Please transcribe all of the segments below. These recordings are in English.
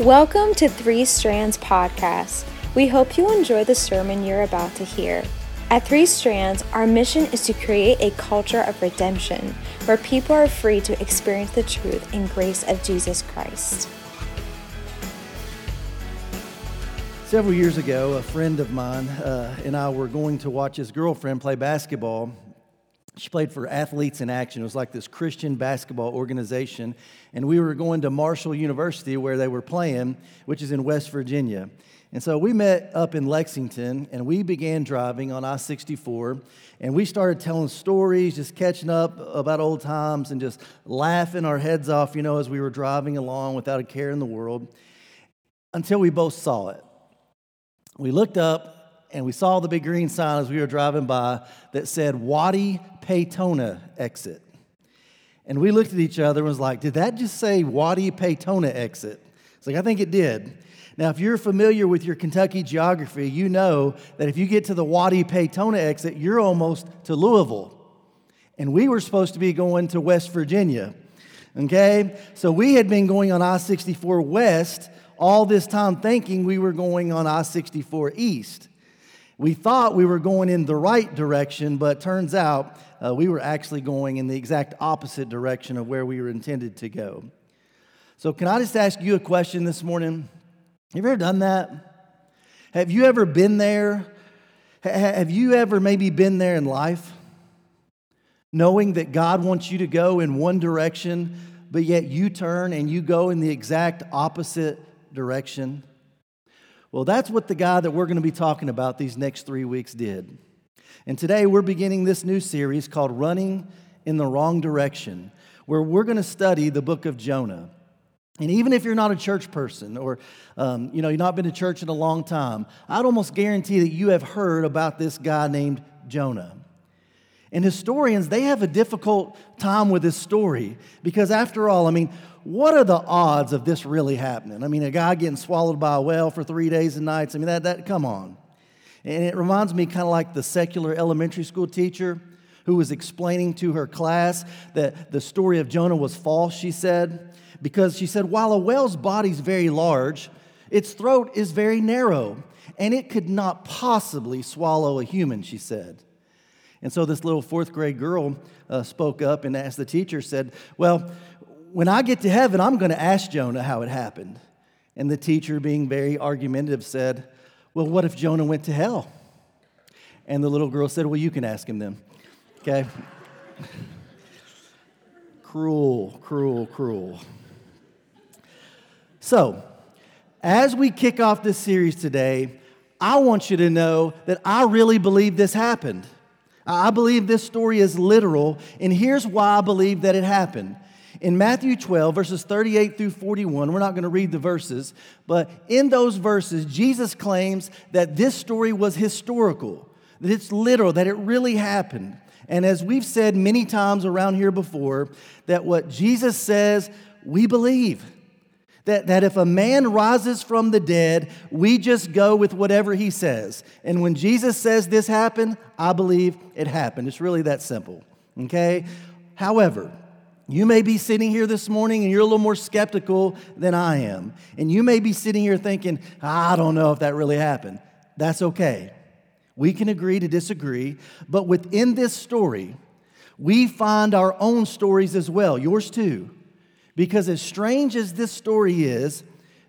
Welcome to Three Strands Podcast. We hope you enjoy the sermon you're about to hear. At Three Strands, our mission is to create a culture of redemption where people are free to experience the truth and grace of Jesus Christ. Several years ago, a friend of mine uh, and I were going to watch his girlfriend play basketball. She played for Athletes in Action. It was like this Christian basketball organization. And we were going to Marshall University where they were playing, which is in West Virginia. And so we met up in Lexington and we began driving on I 64. And we started telling stories, just catching up about old times and just laughing our heads off, you know, as we were driving along without a care in the world until we both saw it. We looked up and we saw the big green sign as we were driving by that said Waddy Peytona exit. And we looked at each other and was like, did that just say Waddy Peytona exit? It's like, I think it did. Now, if you're familiar with your Kentucky geography, you know that if you get to the Waddy Peytona exit, you're almost to Louisville. And we were supposed to be going to West Virginia. Okay? So we had been going on I 64 West all this time thinking we were going on I 64 East. We thought we were going in the right direction, but turns out uh, we were actually going in the exact opposite direction of where we were intended to go. So, can I just ask you a question this morning? Have you ever done that? Have you ever been there? Have you ever maybe been there in life? Knowing that God wants you to go in one direction, but yet you turn and you go in the exact opposite direction? Well, that's what the guy that we're going to be talking about these next three weeks did. And today we're beginning this new series called Running in the Wrong Direction, where we're going to study the book of Jonah. And even if you're not a church person or um, you know, you've not been to church in a long time, I'd almost guarantee that you have heard about this guy named Jonah. And historians, they have a difficult time with this story because, after all, I mean, what are the odds of this really happening? I mean, a guy getting swallowed by a whale for three days and nights. I mean, that, that come on. And it reminds me kind of like the secular elementary school teacher who was explaining to her class that the story of Jonah was false, she said, because she said, while a whale's body is very large, its throat is very narrow, and it could not possibly swallow a human, she said. And so this little fourth grade girl uh, spoke up and asked the teacher, said, Well, when I get to heaven, I'm going to ask Jonah how it happened. And the teacher, being very argumentative, said, Well, what if Jonah went to hell? And the little girl said, Well, you can ask him then. Okay? cruel, cruel, cruel. So, as we kick off this series today, I want you to know that I really believe this happened. I believe this story is literal, and here's why I believe that it happened. In Matthew 12, verses 38 through 41, we're not going to read the verses, but in those verses, Jesus claims that this story was historical, that it's literal, that it really happened. And as we've said many times around here before, that what Jesus says, we believe. That, that if a man rises from the dead, we just go with whatever he says. And when Jesus says this happened, I believe it happened. It's really that simple. Okay? However, you may be sitting here this morning and you're a little more skeptical than I am. And you may be sitting here thinking, I don't know if that really happened. That's okay. We can agree to disagree. But within this story, we find our own stories as well, yours too. Because as strange as this story is,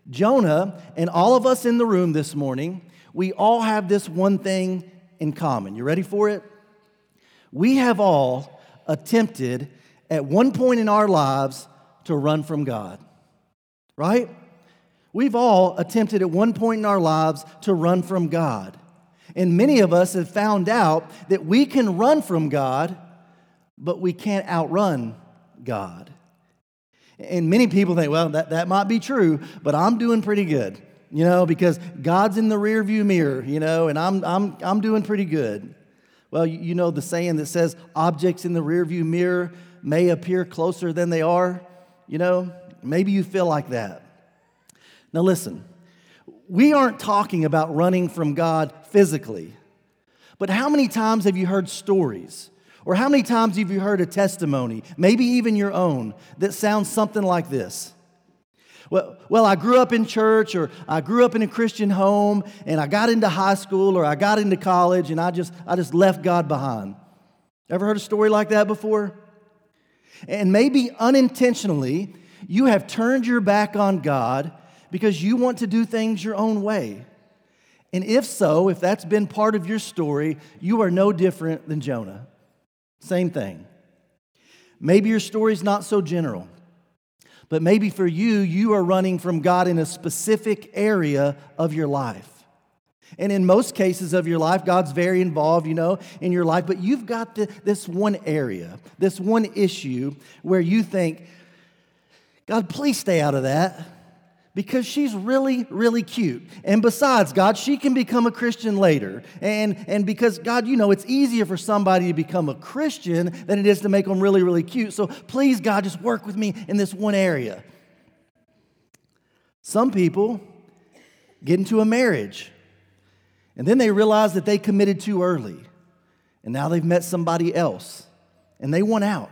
Jonah and all of us in the room this morning, we all have this one thing in common. You ready for it? We have all attempted at one point in our lives to run from God, right? We've all attempted at one point in our lives to run from God. And many of us have found out that we can run from God, but we can't outrun God. And many people think, well, that, that might be true, but I'm doing pretty good, you know, because God's in the rearview mirror, you know, and I'm, I'm, I'm doing pretty good. Well, you know the saying that says objects in the rearview mirror may appear closer than they are? You know, maybe you feel like that. Now, listen, we aren't talking about running from God physically, but how many times have you heard stories? Or how many times have you heard a testimony, maybe even your own, that sounds something like this? Well, well, I grew up in church or I grew up in a Christian home and I got into high school or I got into college and I just, I just left God behind. Ever heard a story like that before? And maybe unintentionally, you have turned your back on God because you want to do things your own way. And if so, if that's been part of your story, you are no different than Jonah. Same thing. Maybe your story's not so general, but maybe for you, you are running from God in a specific area of your life. And in most cases of your life, God's very involved, you know, in your life, but you've got the, this one area, this one issue where you think, God, please stay out of that because she's really, really cute. And besides, God, she can become a Christian later. And, and because, God, you know, it's easier for somebody to become a Christian than it is to make them really, really cute. So please, God, just work with me in this one area. Some people get into a marriage and then they realize that they committed too early. And now they've met somebody else and they want out.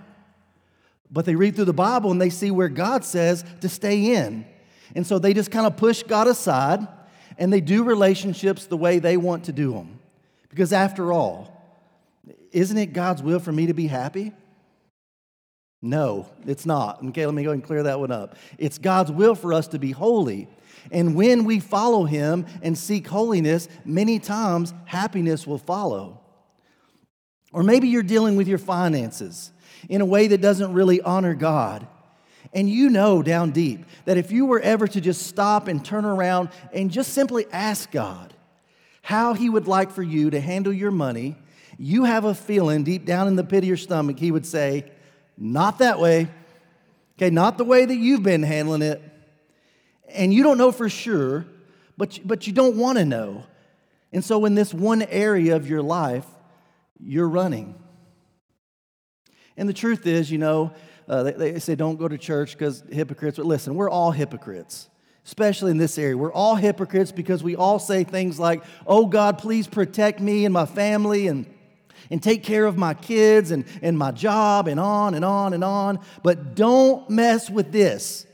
But they read through the Bible and they see where God says to stay in. And so they just kind of push God aside and they do relationships the way they want to do them. Because after all, isn't it God's will for me to be happy? No, it's not. Okay, let me go and clear that one up. It's God's will for us to be holy. And when we follow Him and seek holiness, many times happiness will follow. Or maybe you're dealing with your finances in a way that doesn't really honor God. And you know down deep that if you were ever to just stop and turn around and just simply ask God how He would like for you to handle your money, you have a feeling deep down in the pit of your stomach, He would say, Not that way. Okay, not the way that you've been handling it. And you don't know for sure, but, but you don't want to know. And so, in this one area of your life, you're running. And the truth is, you know, uh, they, they, say don't go to church because hypocrites. But listen, we're all hypocrites, especially in this area. We're all hypocrites because we all say things like, oh God, please protect me and my family and, and take care of my kids and, and my job and on and on and on. But don't mess with this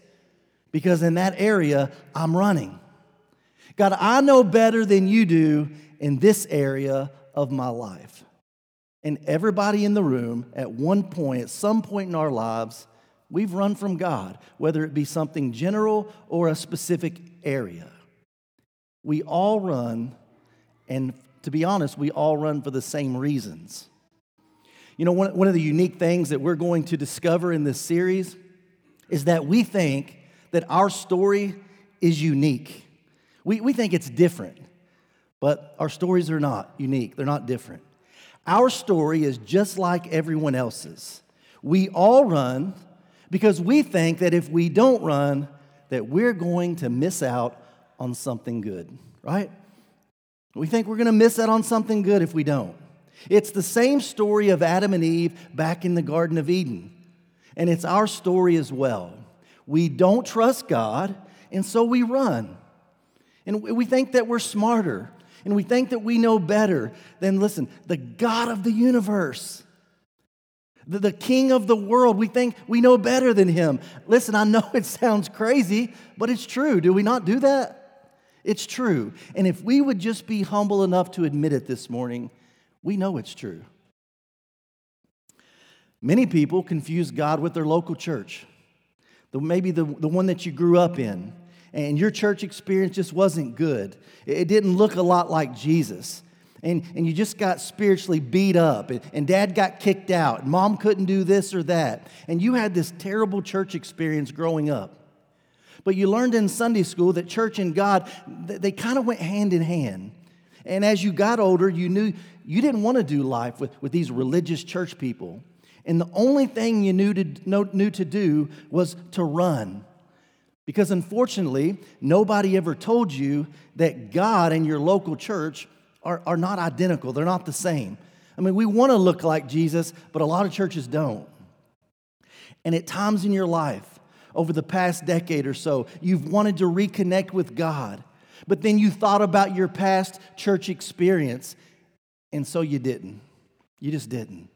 because in that area, I'm running. God, I know better than you do in this area of my life. And everybody in the room, at one point, at some point in our lives, we've run from God, whether it be something general or a specific area. We all run, and to be honest, we all run for the same reasons. You know, one, one of the unique things that we're going to discover in this series is that we think that our story is unique. We, we think it's different, but our stories are not unique, they're not different. Our story is just like everyone else's. We all run because we think that if we don't run, that we're going to miss out on something good, right? We think we're going to miss out on something good if we don't. It's the same story of Adam and Eve back in the Garden of Eden. And it's our story as well. We don't trust God, and so we run. And we think that we're smarter and we think that we know better than, listen, the God of the universe, the, the King of the world. We think we know better than Him. Listen, I know it sounds crazy, but it's true. Do we not do that? It's true. And if we would just be humble enough to admit it this morning, we know it's true. Many people confuse God with their local church, maybe the, the one that you grew up in and your church experience just wasn't good. It didn't look a lot like Jesus. And, and you just got spiritually beat up, and, and dad got kicked out, and mom couldn't do this or that. And you had this terrible church experience growing up. But you learned in Sunday school that church and God, they kind of went hand in hand. And as you got older, you knew you didn't want to do life with, with these religious church people. And the only thing you knew to, knew to do was to run because unfortunately, nobody ever told you that God and your local church are, are not identical, they're not the same. I mean, we want to look like Jesus, but a lot of churches don't. And at times in your life, over the past decade or so, you've wanted to reconnect with God, but then you thought about your past church experience, and so you didn't. You just didn't.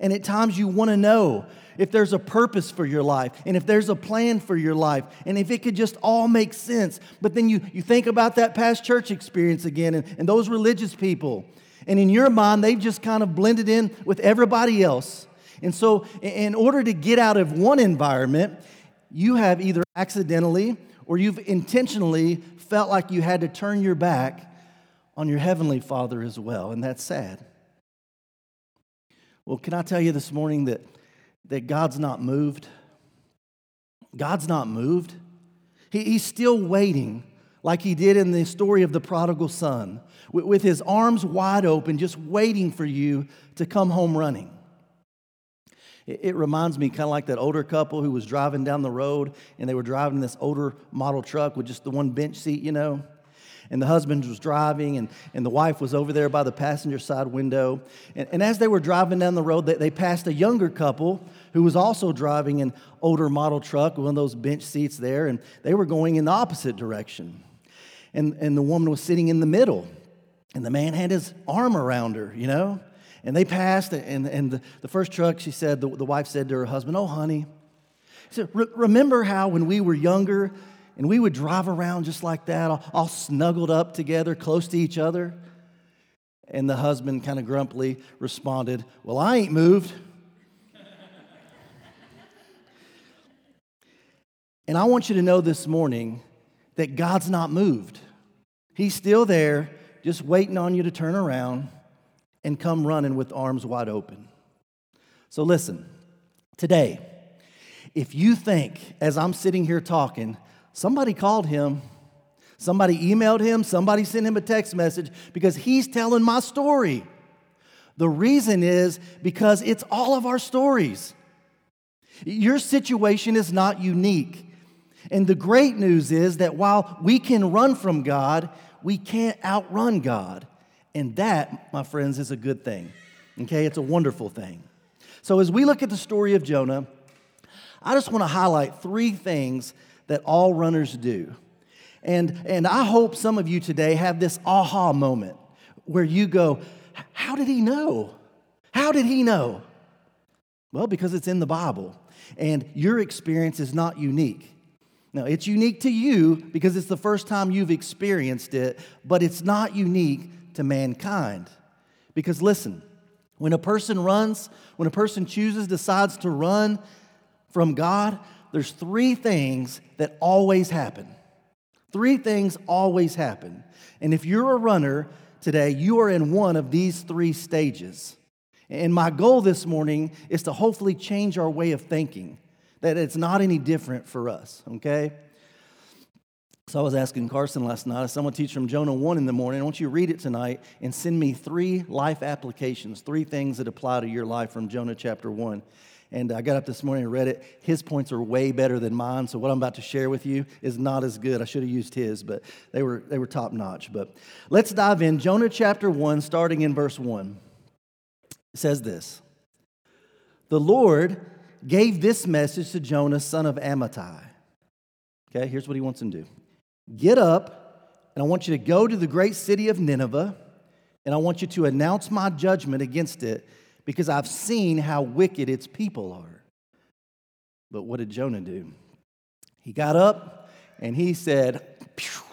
And at times you want to know if there's a purpose for your life and if there's a plan for your life and if it could just all make sense. But then you, you think about that past church experience again and, and those religious people. And in your mind, they've just kind of blended in with everybody else. And so, in order to get out of one environment, you have either accidentally or you've intentionally felt like you had to turn your back on your Heavenly Father as well. And that's sad. Well, can I tell you this morning that, that God's not moved? God's not moved. He, he's still waiting, like he did in the story of the prodigal son, with, with his arms wide open, just waiting for you to come home running. It, it reminds me kind of like that older couple who was driving down the road and they were driving this older model truck with just the one bench seat, you know and the husband was driving, and, and the wife was over there by the passenger side window. And, and as they were driving down the road, they, they passed a younger couple who was also driving an older model truck, one of those bench seats there, and they were going in the opposite direction. And, and the woman was sitting in the middle, and the man had his arm around her, you know? And they passed, and, and the, the first truck, she said, the, the wife said to her husband, Oh, honey, so remember how when we were younger, and we would drive around just like that, all, all snuggled up together, close to each other. And the husband kind of grumpily responded, Well, I ain't moved. and I want you to know this morning that God's not moved. He's still there, just waiting on you to turn around and come running with arms wide open. So listen, today, if you think, as I'm sitting here talking, Somebody called him, somebody emailed him, somebody sent him a text message because he's telling my story. The reason is because it's all of our stories. Your situation is not unique. And the great news is that while we can run from God, we can't outrun God. And that, my friends, is a good thing. Okay? It's a wonderful thing. So as we look at the story of Jonah, I just want to highlight three things that all runners do. And, and I hope some of you today have this aha moment where you go, How did he know? How did he know? Well, because it's in the Bible, and your experience is not unique. Now, it's unique to you because it's the first time you've experienced it, but it's not unique to mankind. Because listen, when a person runs, when a person chooses, decides to run from God, there's three things that always happen. Three things always happen. And if you're a runner today, you are in one of these three stages. And my goal this morning is to hopefully change our way of thinking, that it's not any different for us, okay? So I was asking Carson last night, someone teach from Jonah 1 in the morning, I want you to read it tonight and send me three life applications, three things that apply to your life from Jonah chapter 1. And I got up this morning and read it. His points are way better than mine. So what I'm about to share with you is not as good. I should have used his, but they were, they were top notch. But let's dive in. Jonah chapter 1, starting in verse 1. It says this The Lord gave this message to Jonah, son of Amittai. Okay, here's what he wants him to do Get up, and I want you to go to the great city of Nineveh, and I want you to announce my judgment against it because I've seen how wicked its people are. But what did Jonah do? He got up and he said,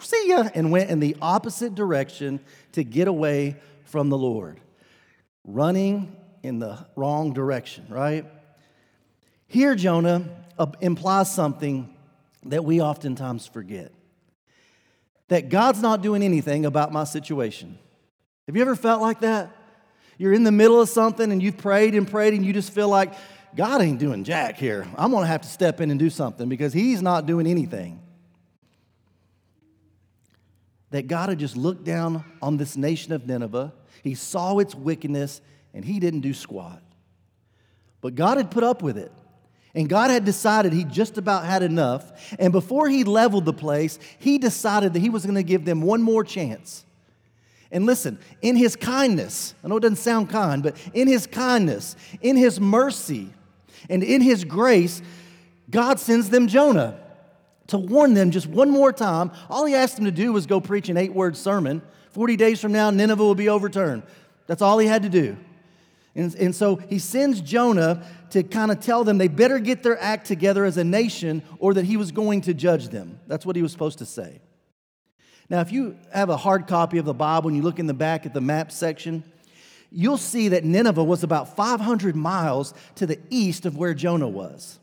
See ya, and went in the opposite direction to get away from the Lord, running in the wrong direction, right? Here, Jonah uh, implies something that we oftentimes forget that God's not doing anything about my situation. Have you ever felt like that? You're in the middle of something and you've prayed and prayed and you just feel like, God ain't doing jack here. I'm going to have to step in and do something because He's not doing anything. That God had just looked down on this nation of Nineveh, He saw its wickedness, and He didn't do squat. But God had put up with it. And God had decided he just about had enough. And before he leveled the place, he decided that he was going to give them one more chance. And listen, in his kindness, I know it doesn't sound kind, but in his kindness, in his mercy, and in his grace, God sends them Jonah to warn them just one more time. All he asked them to do was go preach an eight word sermon. 40 days from now, Nineveh will be overturned. That's all he had to do. And, and so he sends Jonah to kind of tell them they better get their act together as a nation or that he was going to judge them. That's what he was supposed to say. Now, if you have a hard copy of the Bible and you look in the back at the map section, you'll see that Nineveh was about 500 miles to the east of where Jonah was.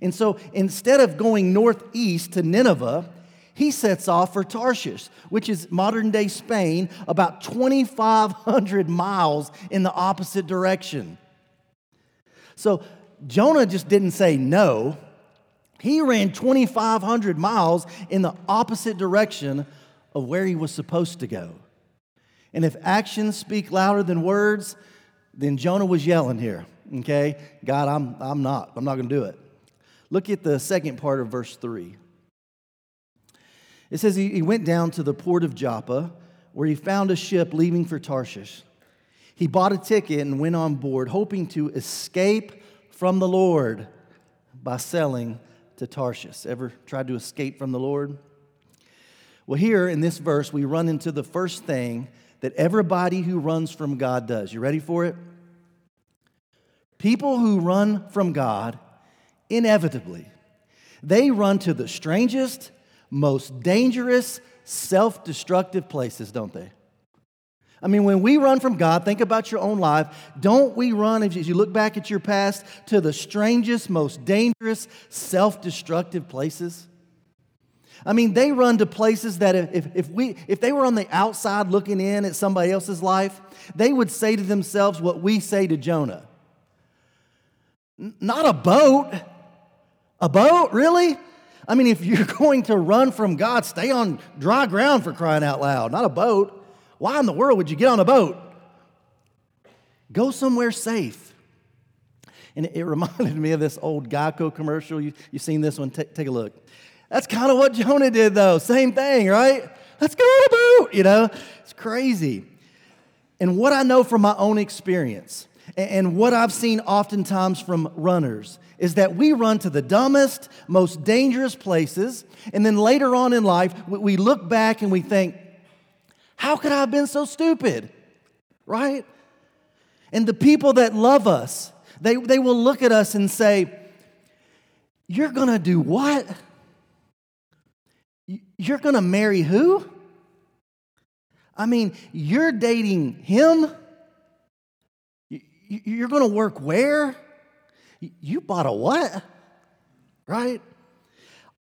And so instead of going northeast to Nineveh, he sets off for Tarshish, which is modern day Spain, about 2,500 miles in the opposite direction. So Jonah just didn't say no. He ran 2,500 miles in the opposite direction of where he was supposed to go. And if actions speak louder than words, then Jonah was yelling here, okay? God, I'm, I'm not. I'm not going to do it. Look at the second part of verse 3. It says he, he went down to the port of Joppa where he found a ship leaving for Tarshish. He bought a ticket and went on board, hoping to escape from the Lord by selling to Tarshish. Ever tried to escape from the Lord? Well, here in this verse, we run into the first thing that everybody who runs from God does. You ready for it? People who run from God, inevitably, they run to the strangest most dangerous, self destructive places, don't they? I mean, when we run from God, think about your own life. Don't we run, as you look back at your past, to the strangest, most dangerous, self destructive places? I mean, they run to places that if, if, we, if they were on the outside looking in at somebody else's life, they would say to themselves what we say to Jonah Not a boat. A boat, really? I mean, if you're going to run from God, stay on dry ground for crying out loud, not a boat. Why in the world would you get on a boat? Go somewhere safe. And it reminded me of this old Geico commercial. You, you seen this one? Take, take a look. That's kind of what Jonah did, though. Same thing, right? Let's go on a boat, you know? It's crazy. And what I know from my own experience, and what I've seen oftentimes from runners, is that we run to the dumbest, most dangerous places, and then later on in life, we look back and we think, how could I have been so stupid? Right? And the people that love us, they, they will look at us and say, You're gonna do what? You're gonna marry who? I mean, you're dating him? You're gonna work where? You bought a what? Right?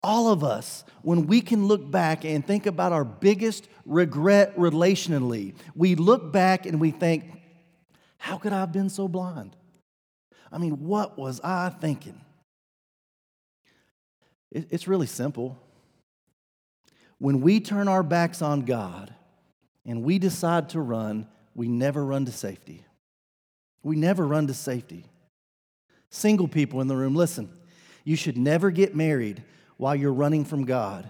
All of us, when we can look back and think about our biggest regret relationally, we look back and we think, how could I have been so blind? I mean, what was I thinking? It's really simple. When we turn our backs on God and we decide to run, we never run to safety. We never run to safety. Single people in the room, listen, you should never get married while you're running from God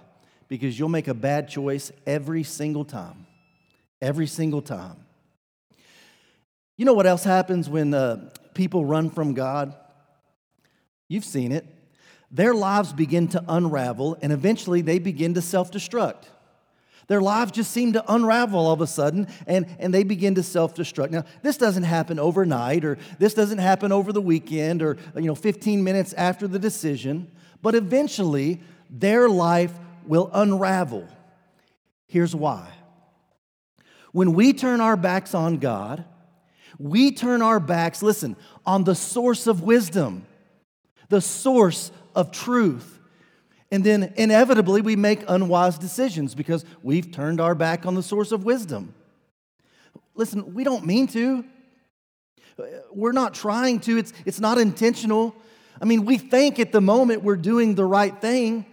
because you'll make a bad choice every single time. Every single time. You know what else happens when uh, people run from God? You've seen it. Their lives begin to unravel and eventually they begin to self destruct. Their lives just seem to unravel all of a sudden and, and they begin to self destruct. Now, this doesn't happen overnight or this doesn't happen over the weekend or you know 15 minutes after the decision, but eventually their life will unravel. Here's why. When we turn our backs on God, we turn our backs, listen, on the source of wisdom, the source of truth. And then inevitably, we make unwise decisions because we've turned our back on the source of wisdom. Listen, we don't mean to. We're not trying to, it's, it's not intentional. I mean, we think at the moment we're doing the right thing,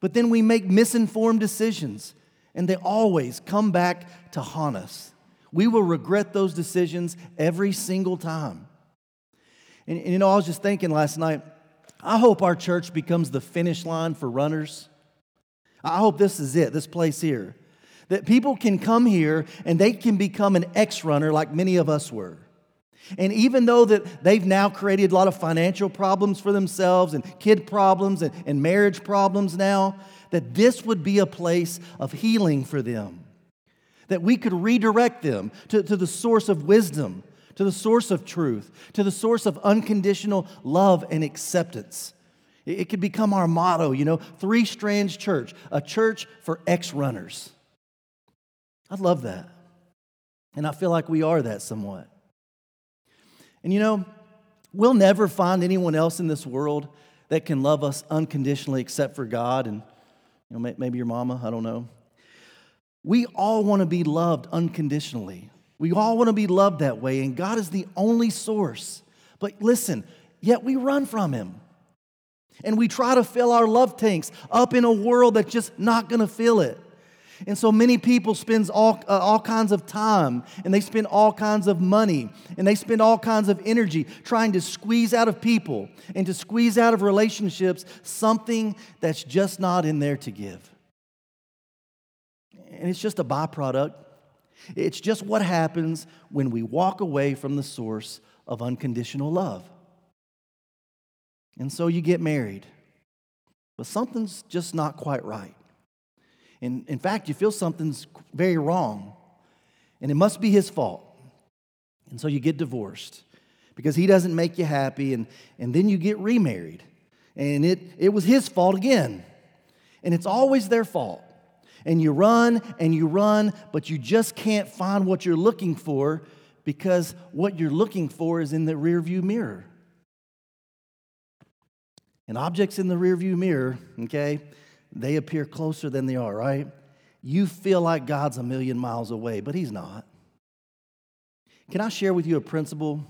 but then we make misinformed decisions, and they always come back to haunt us. We will regret those decisions every single time. And, and you know, I was just thinking last night, I hope our church becomes the finish line for runners. I hope this is it, this place here. That people can come here and they can become an ex runner like many of us were. And even though that they've now created a lot of financial problems for themselves and kid problems and, and marriage problems now, that this would be a place of healing for them. That we could redirect them to, to the source of wisdom, to the source of truth, to the source of unconditional love and acceptance. It, could become our motto, you know, Three Strands Church, a church for ex runners. I love that. And I feel like we are that somewhat. And you know, we'll never find anyone else in this world that can love us unconditionally except for God and you know maybe your mama, I don't know. We all want to be loved unconditionally. We all want to be loved that way and God is the only source. But listen, yet we run from him. And we try to fill our love tanks up in a world that's just not going to fill it. And so many people spend all, uh, all kinds of time and they spend all kinds of money and they spend all kinds of energy trying to squeeze out of people and to squeeze out of relationships something that's just not in there to give. And it's just a byproduct. It's just what happens when we walk away from the source of unconditional love. And so you get married, but something's just not quite right. And in fact, you feel something's very wrong, and it must be his fault. And so you get divorced because he doesn't make you happy, and, and then you get remarried. And it, it was his fault again. And it's always their fault. And you run and you run, but you just can't find what you're looking for because what you're looking for is in the rearview mirror. And objects in the rearview mirror, okay, they appear closer than they are, right? You feel like God's a million miles away, but He's not. Can I share with you a principle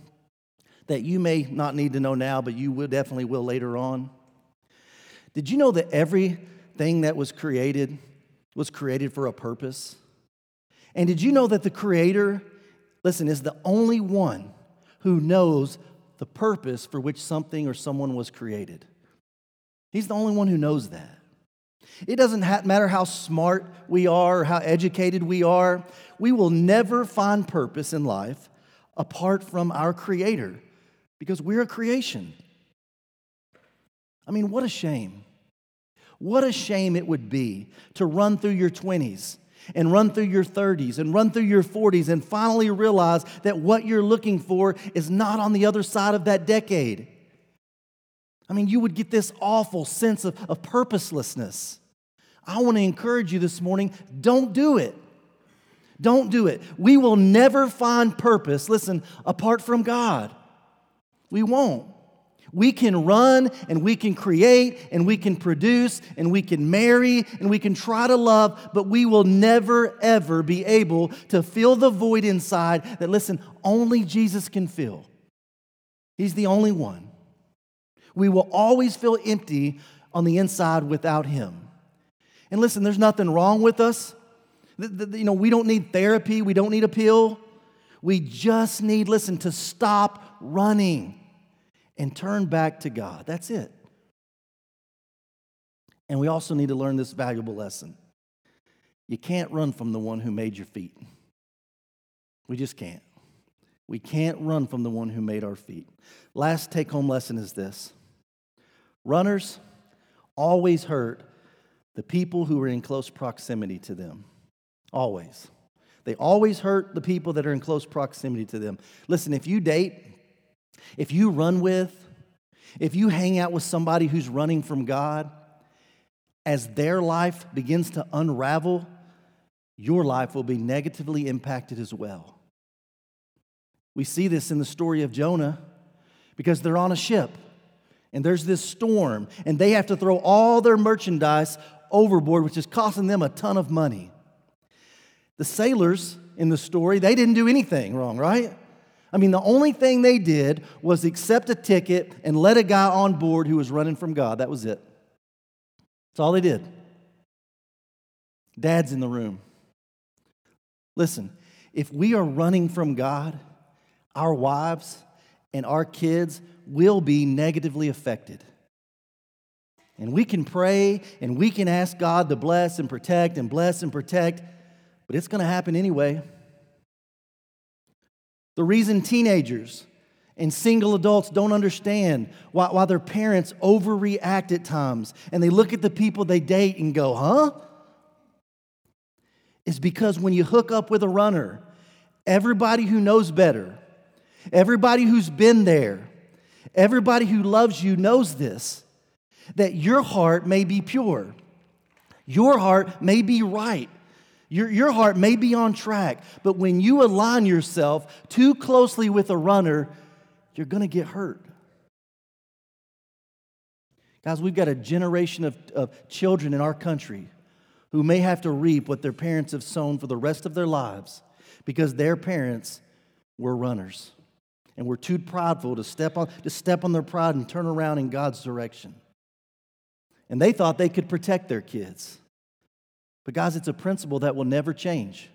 that you may not need to know now, but you will definitely will later on? Did you know that everything that was created was created for a purpose? And did you know that the Creator, listen, is the only one who knows the purpose for which something or someone was created? He's the only one who knows that. It doesn't matter how smart we are or how educated we are, we will never find purpose in life apart from our Creator because we're a creation. I mean, what a shame. What a shame it would be to run through your 20s and run through your 30s and run through your 40s and finally realize that what you're looking for is not on the other side of that decade. I mean, you would get this awful sense of, of purposelessness. I want to encourage you this morning don't do it. Don't do it. We will never find purpose, listen, apart from God. We won't. We can run and we can create and we can produce and we can marry and we can try to love, but we will never, ever be able to fill the void inside that, listen, only Jesus can fill. He's the only one. We will always feel empty on the inside without Him. And listen, there's nothing wrong with us. You know, we don't need therapy, we don't need a pill. We just need, listen, to stop running and turn back to God. That's it. And we also need to learn this valuable lesson. You can't run from the one who made your feet. We just can't. We can't run from the one who made our feet. Last take home lesson is this runners always hurt the people who are in close proximity to them. Always. They always hurt the people that are in close proximity to them. Listen, if you date, if you run with, if you hang out with somebody who's running from God, as their life begins to unravel, your life will be negatively impacted as well. We see this in the story of Jonah because they're on a ship and there's this storm, and they have to throw all their merchandise overboard, which is costing them a ton of money. The sailors in the story, they didn't do anything wrong, right? I mean, the only thing they did was accept a ticket and let a guy on board who was running from God. That was it. That's all they did. Dad's in the room. Listen, if we are running from God, our wives and our kids will be negatively affected. And we can pray and we can ask God to bless and protect and bless and protect, but it's going to happen anyway. The reason teenagers and single adults don't understand why, why their parents overreact at times and they look at the people they date and go, huh? Is because when you hook up with a runner, everybody who knows better, Everybody who's been there, everybody who loves you knows this that your heart may be pure. Your heart may be right. Your, your heart may be on track, but when you align yourself too closely with a runner, you're going to get hurt. Guys, we've got a generation of, of children in our country who may have to reap what their parents have sown for the rest of their lives because their parents were runners and were too prideful to step on, to step on their pride and turn around in God's direction. And they thought they could protect their kids. But, guys, it's a principle that will never change.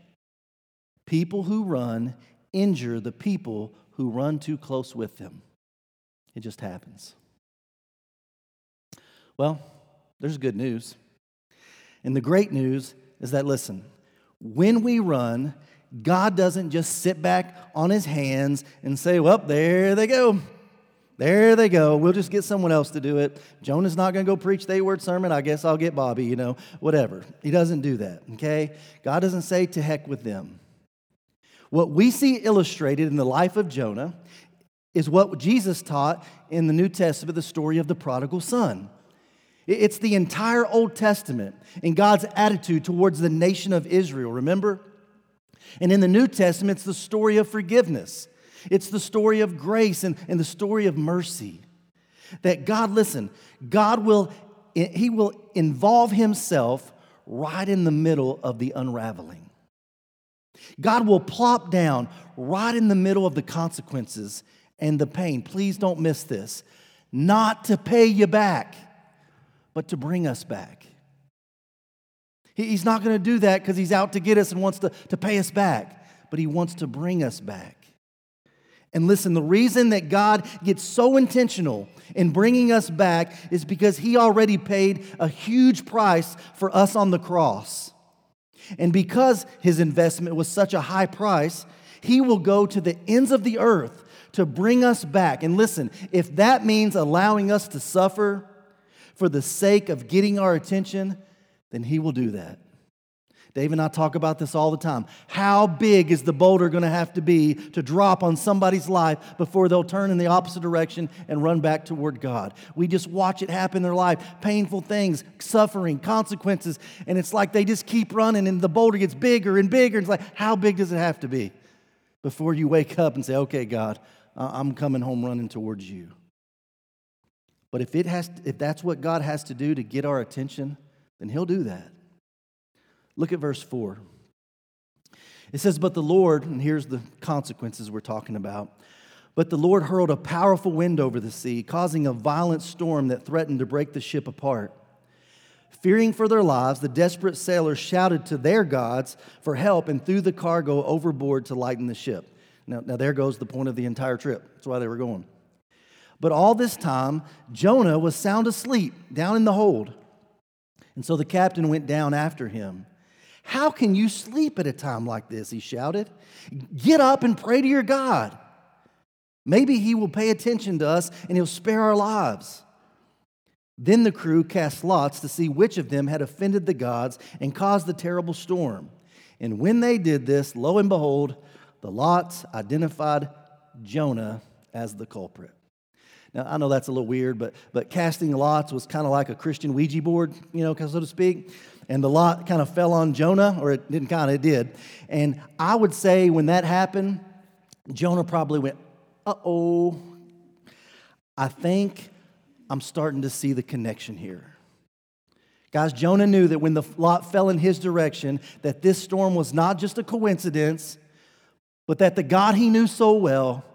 People who run injure the people who run too close with them. It just happens. Well, there's good news. And the great news is that, listen, when we run, God doesn't just sit back on his hands and say, well, there they go. There they go. We'll just get someone else to do it. Jonah's not going to go preach the eight word sermon. I guess I'll get Bobby, you know, whatever. He doesn't do that, okay? God doesn't say to heck with them. What we see illustrated in the life of Jonah is what Jesus taught in the New Testament, the story of the prodigal son. It's the entire Old Testament and God's attitude towards the nation of Israel, remember? And in the New Testament, it's the story of forgiveness. It's the story of grace and, and the story of mercy. That God, listen, God will, He will involve Himself right in the middle of the unraveling. God will plop down right in the middle of the consequences and the pain. Please don't miss this. Not to pay you back, but to bring us back. He's not going to do that because he's out to get us and wants to, to pay us back, but he wants to bring us back. And listen, the reason that God gets so intentional in bringing us back is because He already paid a huge price for us on the cross. And because His investment was such a high price, He will go to the ends of the earth to bring us back. And listen, if that means allowing us to suffer for the sake of getting our attention, then He will do that. Dave and I talk about this all the time. How big is the boulder going to have to be to drop on somebody's life before they'll turn in the opposite direction and run back toward God? We just watch it happen in their life painful things, suffering, consequences, and it's like they just keep running and the boulder gets bigger and bigger. It's like, how big does it have to be before you wake up and say, okay, God, I'm coming home running towards you? But if, it has, if that's what God has to do to get our attention, then He'll do that. Look at verse 4. It says, But the Lord, and here's the consequences we're talking about. But the Lord hurled a powerful wind over the sea, causing a violent storm that threatened to break the ship apart. Fearing for their lives, the desperate sailors shouted to their gods for help and threw the cargo overboard to lighten the ship. Now, now there goes the point of the entire trip. That's why they were going. But all this time, Jonah was sound asleep down in the hold. And so the captain went down after him. How can you sleep at a time like this? He shouted. Get up and pray to your God. Maybe he will pay attention to us and he'll spare our lives. Then the crew cast lots to see which of them had offended the gods and caused the terrible storm. And when they did this, lo and behold, the lots identified Jonah as the culprit. Now, I know that's a little weird, but, but casting lots was kind of like a Christian Ouija board, you know, so to speak and the lot kind of fell on Jonah, or it didn't kind of, it did. And I would say when that happened, Jonah probably went, uh oh, I think I'm starting to see the connection here. Guys, Jonah knew that when the lot fell in his direction, that this storm was not just a coincidence, but that the God he knew so well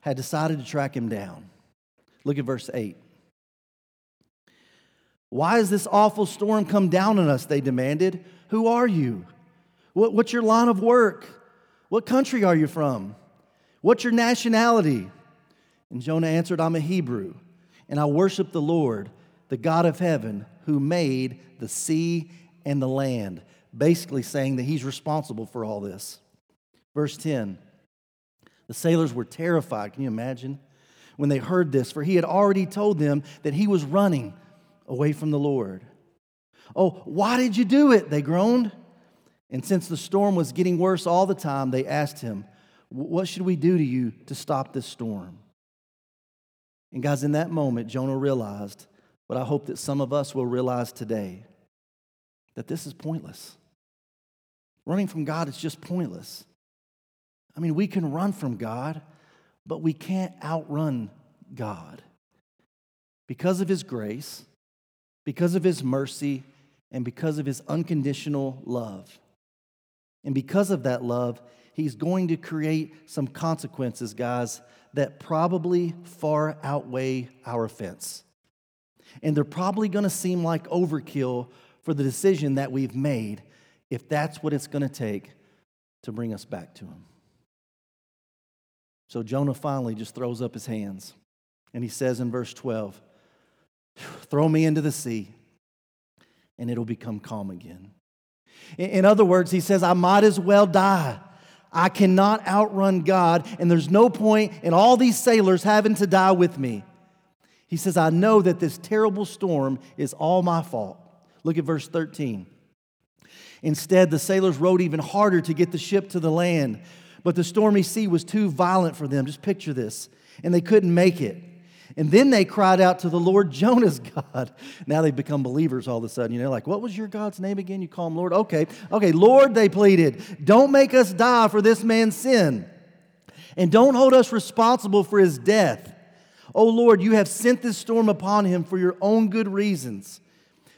had decided to track him down. Look at verse 8. Why has this awful storm come down on us? They demanded. Who are you? What, what's your line of work? What country are you from? What's your nationality? And Jonah answered, I'm a Hebrew, and I worship the Lord, the God of heaven, who made the sea and the land. Basically, saying that he's responsible for all this. Verse 10 The sailors were terrified. Can you imagine? When they heard this, for he had already told them that he was running away from the Lord. Oh, why did you do it? They groaned. And since the storm was getting worse all the time, they asked him, What should we do to you to stop this storm? And guys, in that moment, Jonah realized what I hope that some of us will realize today that this is pointless. Running from God is just pointless. I mean, we can run from God, but we can't outrun God. Because of His grace, because of His mercy, and because of His unconditional love. And because of that love, He's going to create some consequences, guys, that probably far outweigh our offense. And they're probably going to seem like overkill for the decision that we've made if that's what it's going to take to bring us back to Him. So Jonah finally just throws up his hands and he says in verse 12, Throw me into the sea and it'll become calm again. In other words, he says, I might as well die. I cannot outrun God, and there's no point in all these sailors having to die with me. He says, I know that this terrible storm is all my fault. Look at verse 13. Instead, the sailors rowed even harder to get the ship to the land, but the stormy sea was too violent for them. Just picture this. And they couldn't make it. And then they cried out to the Lord Jonah's God. Now they've become believers all of a sudden. You know, like, what was your God's name again? You call him Lord? Okay, okay, Lord, they pleaded, don't make us die for this man's sin. And don't hold us responsible for his death. Oh Lord, you have sent this storm upon him for your own good reasons.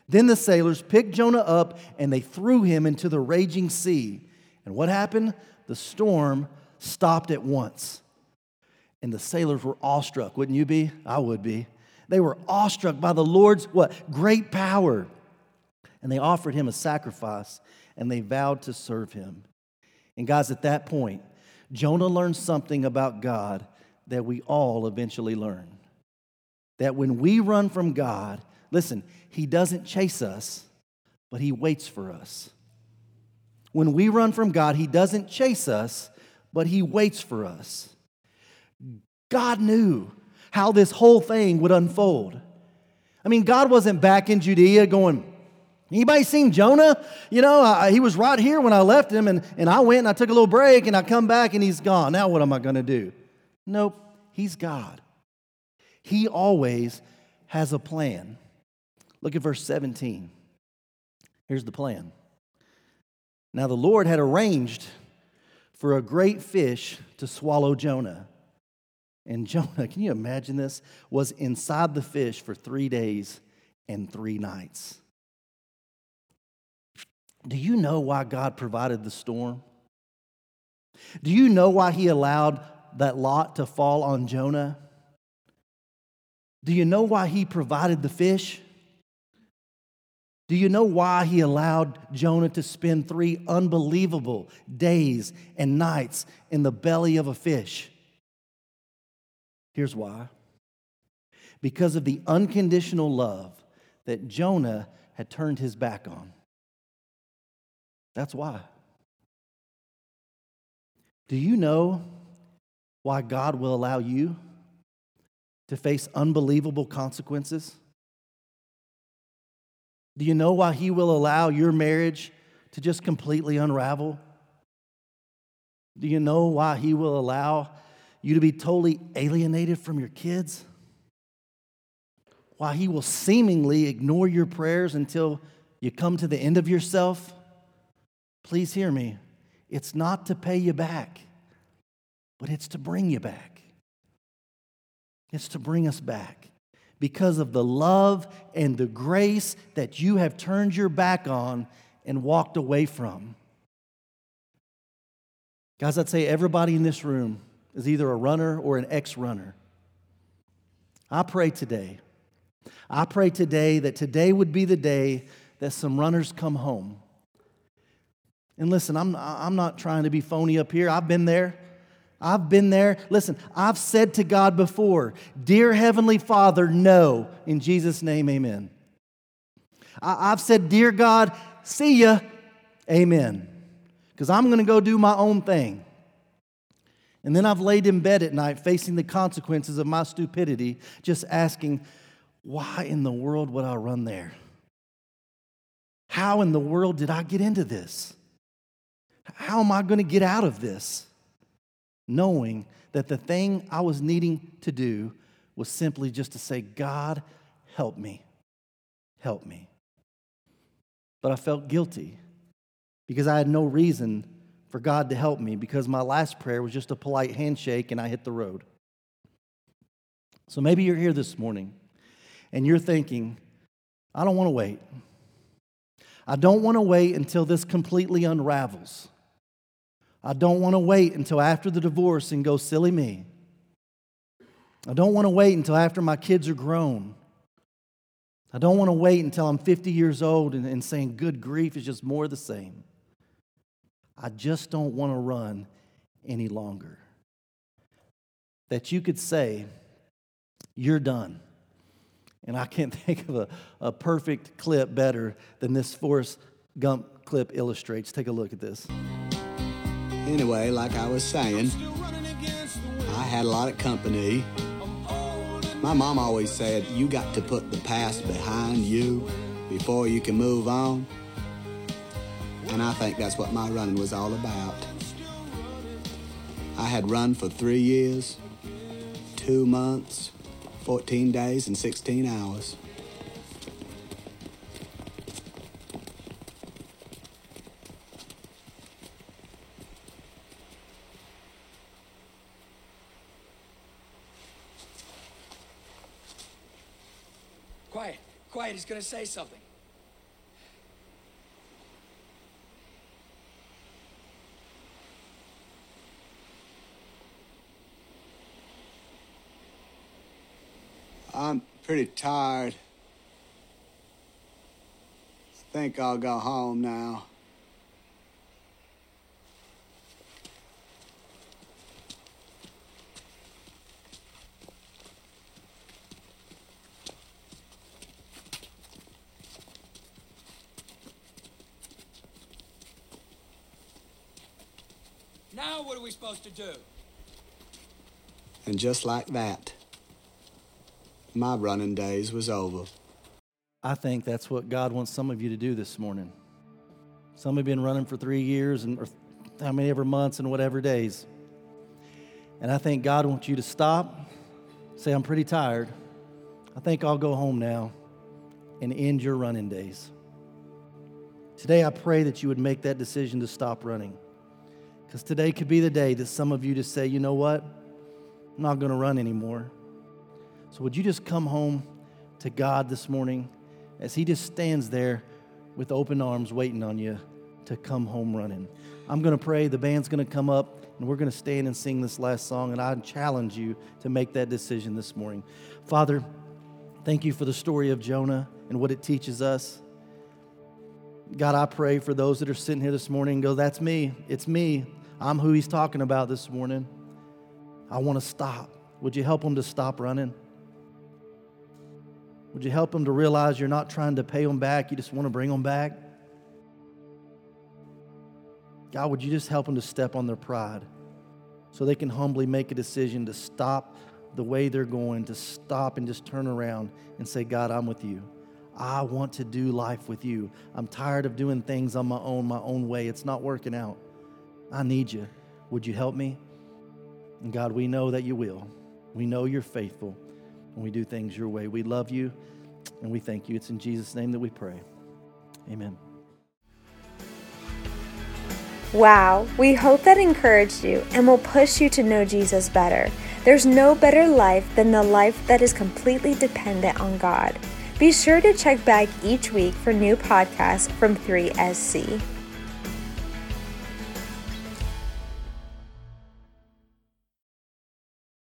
Then the sailors picked Jonah up and they threw him into the raging sea. And what happened? The storm stopped at once. And the sailors were awestruck, wouldn't you be? I would be. They were awestruck by the Lord's what? Great power. And they offered him a sacrifice and they vowed to serve him. And guys, at that point, Jonah learned something about God that we all eventually learn. That when we run from God, listen, he doesn't chase us, but he waits for us. When we run from God, he doesn't chase us, but he waits for us. God knew how this whole thing would unfold. I mean, God wasn't back in Judea going, Anybody seen Jonah? You know, I, he was right here when I left him, and, and I went and I took a little break, and I come back and he's gone. Now, what am I going to do? Nope, he's God. He always has a plan. Look at verse 17. Here's the plan. Now, the Lord had arranged for a great fish to swallow Jonah. And Jonah, can you imagine this? Was inside the fish for three days and three nights. Do you know why God provided the storm? Do you know why he allowed that lot to fall on Jonah? Do you know why he provided the fish? Do you know why he allowed Jonah to spend three unbelievable days and nights in the belly of a fish? Here's why because of the unconditional love that Jonah had turned his back on. That's why. Do you know why God will allow you to face unbelievable consequences? Do you know why He will allow your marriage to just completely unravel? Do you know why He will allow you to be totally alienated from your kids? Why he will seemingly ignore your prayers until you come to the end of yourself? Please hear me. It's not to pay you back, but it's to bring you back. It's to bring us back because of the love and the grace that you have turned your back on and walked away from. Guys, I'd say everybody in this room is either a runner or an ex runner. I pray today. I pray today that today would be the day that some runners come home. And listen, I'm, I'm not trying to be phony up here. I've been there. I've been there. Listen, I've said to God before, Dear Heavenly Father, no. In Jesus' name, amen. I, I've said, Dear God, see ya, amen. Because I'm going to go do my own thing. And then I've laid in bed at night facing the consequences of my stupidity, just asking, why in the world would I run there? How in the world did I get into this? How am I going to get out of this? knowing that the thing I was needing to do was simply just to say, God, help me. Help me. But I felt guilty because I had no reason for God to help me because my last prayer was just a polite handshake and I hit the road. So maybe you're here this morning and you're thinking, I don't want to wait. I don't want to wait until this completely unravels. I don't want to wait until after the divorce and go, silly me. I don't want to wait until after my kids are grown. I don't want to wait until I'm 50 years old and, and saying, good grief is just more the same. I just don't want to run any longer. That you could say, You're done. And I can't think of a, a perfect clip better than this Forrest Gump clip illustrates. Take a look at this. Anyway, like I was saying, I had a lot of company. My mom always said, You got to put the past behind you before you can move on. And I think that's what my running was all about. I had run for three years, two months, 14 days, and 16 hours. Quiet, quiet, he's gonna say something. I'm pretty tired. I Think I'll go home now. Now what are we supposed to do? And just like that, my running days was over. I think that's what God wants some of you to do this morning. Some have been running for three years and or how many ever months and whatever days. And I think God wants you to stop, say, I'm pretty tired. I think I'll go home now and end your running days. Today, I pray that you would make that decision to stop running. Because today could be the day that some of you just say, you know what? I'm not going to run anymore. So, would you just come home to God this morning as He just stands there with open arms waiting on you to come home running? I'm going to pray. The band's going to come up and we're going to stand and sing this last song. And I challenge you to make that decision this morning. Father, thank you for the story of Jonah and what it teaches us. God, I pray for those that are sitting here this morning and go, That's me. It's me. I'm who he's talking about this morning. I want to stop. Would you help them to stop running? Would you help them to realize you're not trying to pay them back, you just want to bring them back? God, would you just help them to step on their pride so they can humbly make a decision to stop the way they're going, to stop and just turn around and say, God, I'm with you. I want to do life with you. I'm tired of doing things on my own, my own way. It's not working out. I need you. Would you help me? And God, we know that you will. We know you're faithful and we do things your way. We love you and we thank you. It's in Jesus' name that we pray. Amen. Wow, we hope that encouraged you and will push you to know Jesus better. There's no better life than the life that is completely dependent on God. Be sure to check back each week for new podcasts from 3SC.